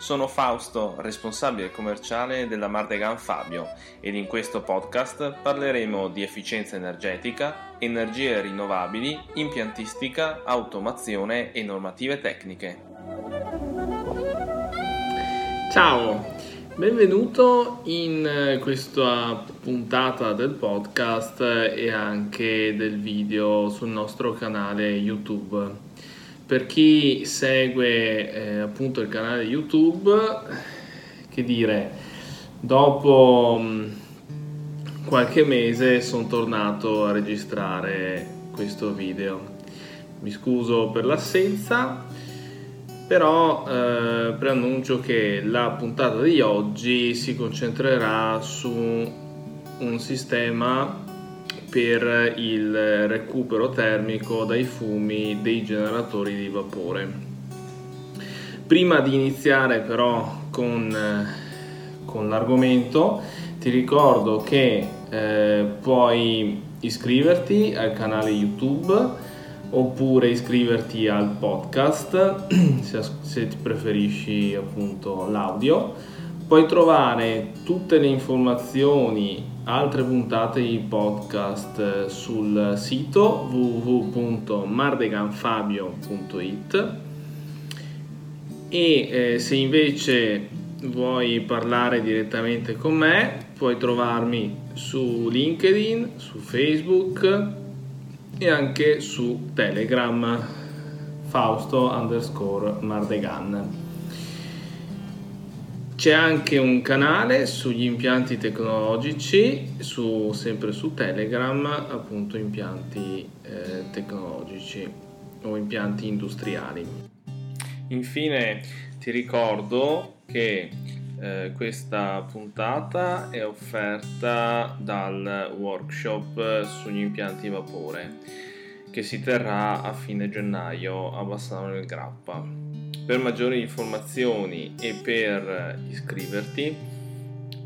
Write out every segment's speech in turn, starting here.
Sono Fausto, responsabile commerciale della Mardegan Fabio ed in questo podcast parleremo di efficienza energetica, energie rinnovabili, impiantistica, automazione e normative tecniche. Ciao, Benvenuto in questa puntata del podcast e anche del video sul nostro canale YouTube. Per chi segue eh, appunto il canale YouTube, che dire, dopo mm, qualche mese sono tornato a registrare questo video. Mi scuso per l'assenza però eh, preannuncio che la puntata di oggi si concentrerà su un sistema per il recupero termico dai fumi dei generatori di vapore. Prima di iniziare però con, con l'argomento ti ricordo che eh, puoi iscriverti al canale YouTube oppure iscriverti al podcast se, se preferisci appunto l'audio. Puoi trovare tutte le informazioni, altre puntate di podcast sul sito www.mardeganfabio.it e eh, se invece vuoi parlare direttamente con me puoi trovarmi su LinkedIn, su Facebook e anche su Telegram Fausto underscore Mardegan. C'è anche un canale sugli impianti tecnologici, su, sempre su Telegram, appunto impianti eh, tecnologici o impianti industriali. Infine ti ricordo che eh, questa puntata è offerta dal workshop sugli impianti vapore che si terrà a fine gennaio a Bassano del Grappa. Per maggiori informazioni e per iscriverti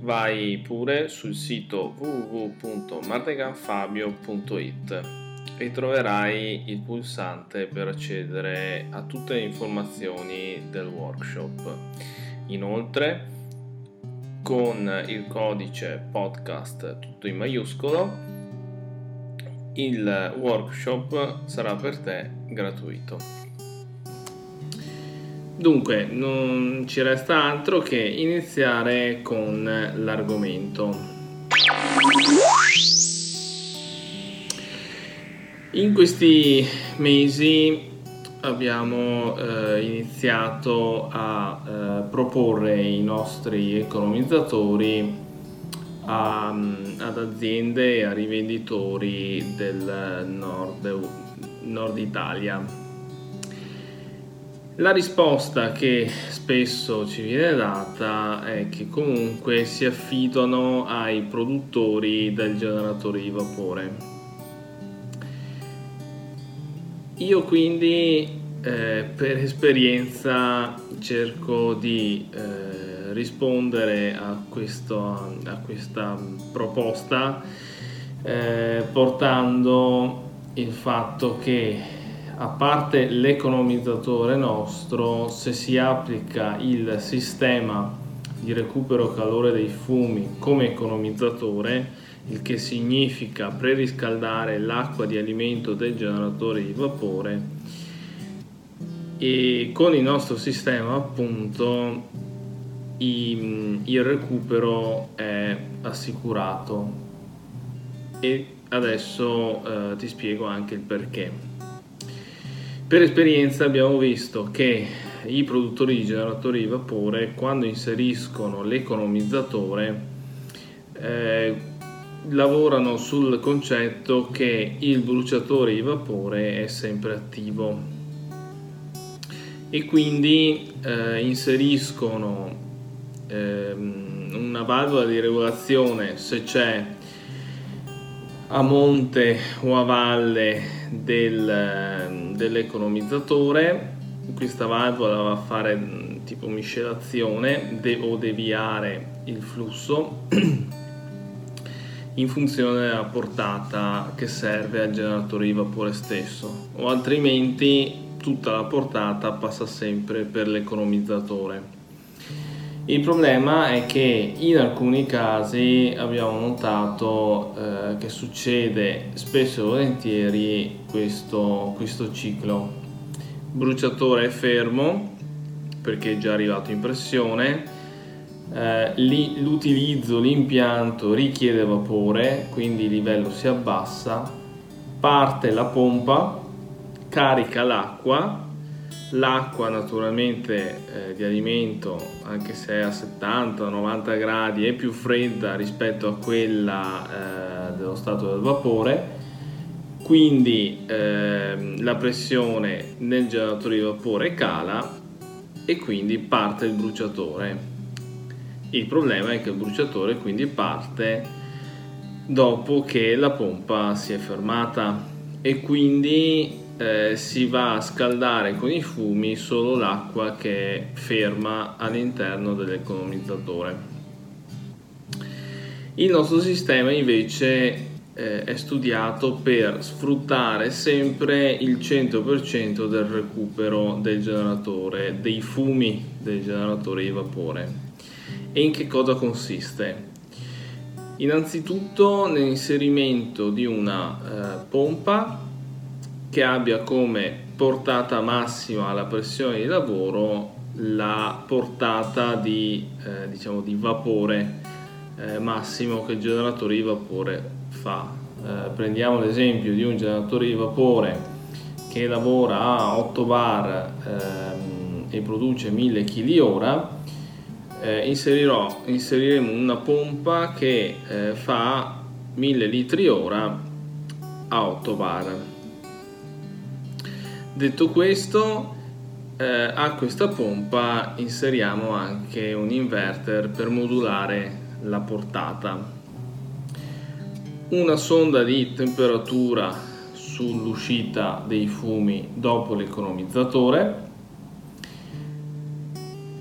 vai pure sul sito www.mardeganfabio.it e troverai il pulsante per accedere a tutte le informazioni del workshop. Inoltre con il codice podcast tutto in maiuscolo il workshop sarà per te gratuito. Dunque, non ci resta altro che iniziare con l'argomento. In questi mesi abbiamo eh, iniziato a eh, proporre ai nostri economizzatori a, mm, ad aziende e a rivenditori del nord, nord Italia. La risposta che spesso ci viene data è che comunque si affidano ai produttori del generatore di vapore. Io quindi eh, per esperienza cerco di eh, rispondere a, questo, a, questa proposta eh, portando il fatto che a parte l'economizzatore nostro, se si applica il sistema di recupero calore dei fumi come economizzatore, il che significa preriscaldare l'acqua di alimento del generatore di vapore e con il nostro sistema appunto il recupero è assicurato. E adesso eh, ti spiego anche il perché per esperienza abbiamo visto che i produttori di generatori di vapore quando inseriscono l'economizzatore eh, lavorano sul concetto che il bruciatore di vapore è sempre attivo. E quindi eh, inseriscono eh, una valvola di regolazione se c'è a monte o a valle del, dell'economizzatore. Questa valvola va a fare tipo miscelazione de- o deviare il flusso in funzione della portata che serve al generatore di vapore stesso o altrimenti tutta la portata passa sempre per l'economizzatore. Il problema è che in alcuni casi abbiamo notato eh, che succede spesso e volentieri questo, questo ciclo. Bruciatore è fermo perché è già arrivato in pressione, eh, l'utilizzo, l'impianto richiede vapore, quindi il livello si abbassa, parte la pompa, carica l'acqua L'acqua naturalmente eh, di alimento, anche se è a 70-90 gradi, è più fredda rispetto a quella eh, dello stato del vapore, quindi eh, la pressione nel generatore di vapore cala e quindi parte il bruciatore. Il problema è che il bruciatore quindi parte dopo che la pompa si è fermata e quindi eh, si va a scaldare con i fumi solo l'acqua che è ferma all'interno dell'economizzatore. Il nostro sistema invece eh, è studiato per sfruttare sempre il 100% del recupero del generatore, dei fumi del generatore di vapore. E in che cosa consiste? Innanzitutto nell'inserimento di una eh, pompa che abbia come portata massima alla pressione di lavoro la portata di, eh, diciamo, di vapore eh, massimo che il generatore di vapore fa. Eh, prendiamo l'esempio di un generatore di vapore che lavora a 8 bar ehm, e produce 1000 kg eh, inserirò, inseriremo una pompa che eh, fa 1000 litri ora a 8 bar Detto questo, eh, a questa pompa inseriamo anche un inverter per modulare la portata. Una sonda di temperatura sull'uscita dei fumi dopo l'economizzatore,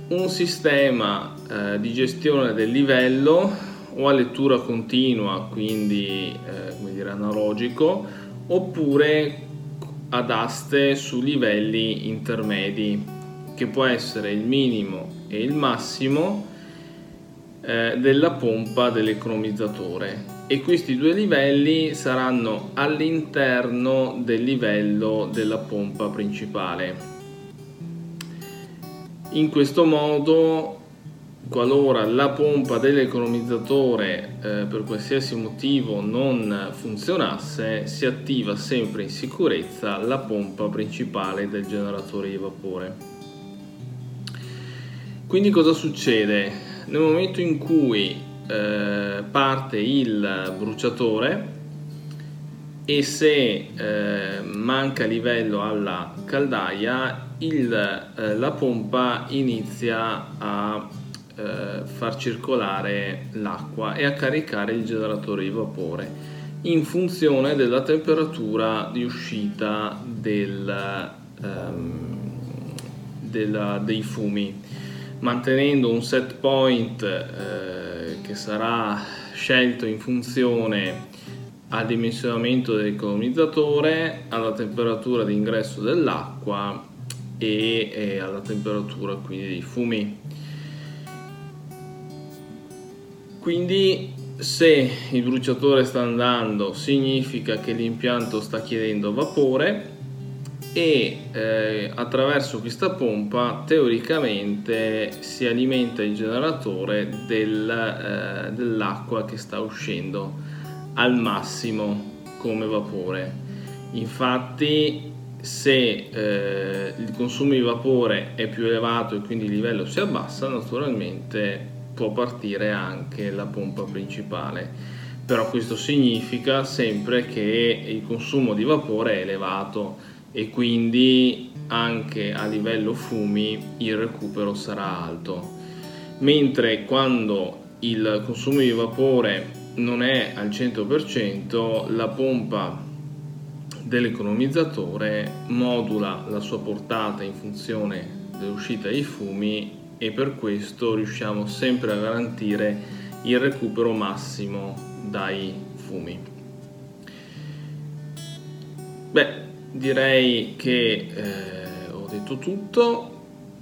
un sistema eh, di gestione del livello o a lettura continua, quindi eh, come dire analogico, oppure ad aste su livelli intermedi, che può essere il minimo e il massimo eh, della pompa dell'economizzatore e questi due livelli saranno all'interno del livello della pompa principale. In questo modo qualora la pompa dell'economizzatore eh, per qualsiasi motivo non funzionasse, si attiva sempre in sicurezza la pompa principale del generatore di vapore. Quindi cosa succede? Nel momento in cui eh, parte il bruciatore e se eh, manca livello alla caldaia, il, eh, la pompa inizia a eh, far circolare l'acqua e a caricare il generatore di vapore in funzione della temperatura di uscita del, ehm, della, dei fumi mantenendo un set point eh, che sarà scelto in funzione al dimensionamento dell'economizzatore, alla temperatura di ingresso dell'acqua e, e alla temperatura quindi dei fumi. Quindi se il bruciatore sta andando significa che l'impianto sta chiedendo vapore e eh, attraverso questa pompa teoricamente si alimenta il generatore del, eh, dell'acqua che sta uscendo al massimo come vapore. Infatti se eh, il consumo di vapore è più elevato e quindi il livello si abbassa, naturalmente può partire anche la pompa principale. Però questo significa sempre che il consumo di vapore è elevato e quindi anche a livello fumi il recupero sarà alto. Mentre quando il consumo di vapore non è al 100%, la pompa dell'economizzatore modula la sua portata in funzione dell'uscita dei fumi e per questo riusciamo sempre a garantire il recupero massimo dai fumi. Beh, direi che eh, ho detto tutto.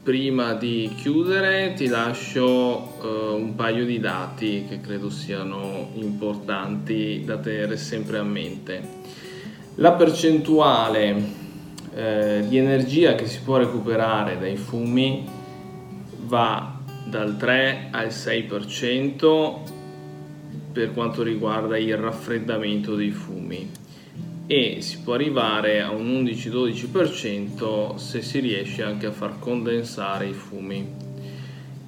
Prima di chiudere ti lascio eh, un paio di dati che credo siano importanti da tenere sempre a mente. La percentuale eh, di energia che si può recuperare dai fumi va dal 3 al 6% per quanto riguarda il raffreddamento dei fumi. E si può arrivare a un 11-12% se si riesce anche a far condensare i fumi.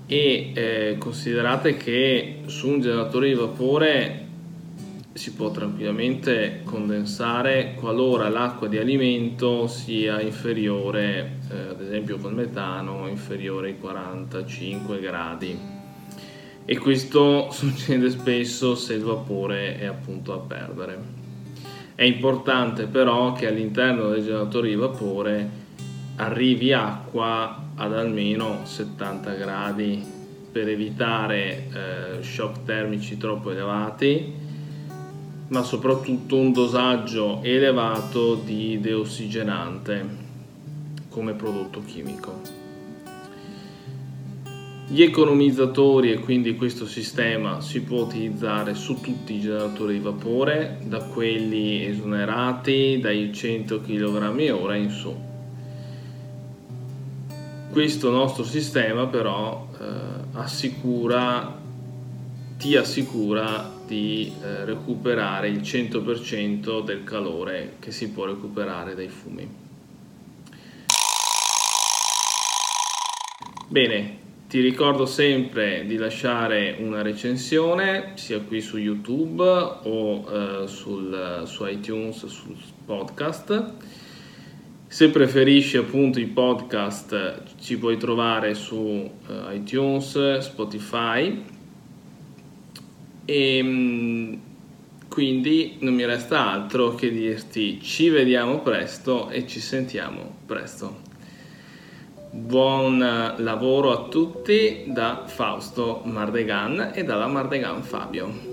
E eh, considerate che su un generatore di vapore si può tranquillamente condensare qualora l'acqua di alimento sia inferiore, eh, ad esempio col metano, inferiore ai 45 gradi. E questo succede spesso se il vapore è appunto a perdere. È importante però che all'interno del generatore di vapore arrivi acqua ad almeno 70 gradi per evitare eh, shock termici troppo elevati ma soprattutto un dosaggio elevato di deossigenante come prodotto chimico. Gli economizzatori e quindi questo sistema si può utilizzare su tutti i generatori di vapore, da quelli esonerati dai 100 kg ora in su. Questo nostro sistema però eh, assicura, ti assicura di eh, recuperare il 100% del calore che si può recuperare dai fumi. Bene, ti ricordo sempre di lasciare una recensione sia qui su YouTube o eh, sul, su iTunes, sul podcast. Se preferisci appunto i podcast ci puoi trovare su uh, iTunes, Spotify e ehm, quindi non mi resta altro che dirti ci vediamo presto e ci sentiamo presto. Buon lavoro a tutti da Fausto Mardegan e dalla Mardegan Fabio.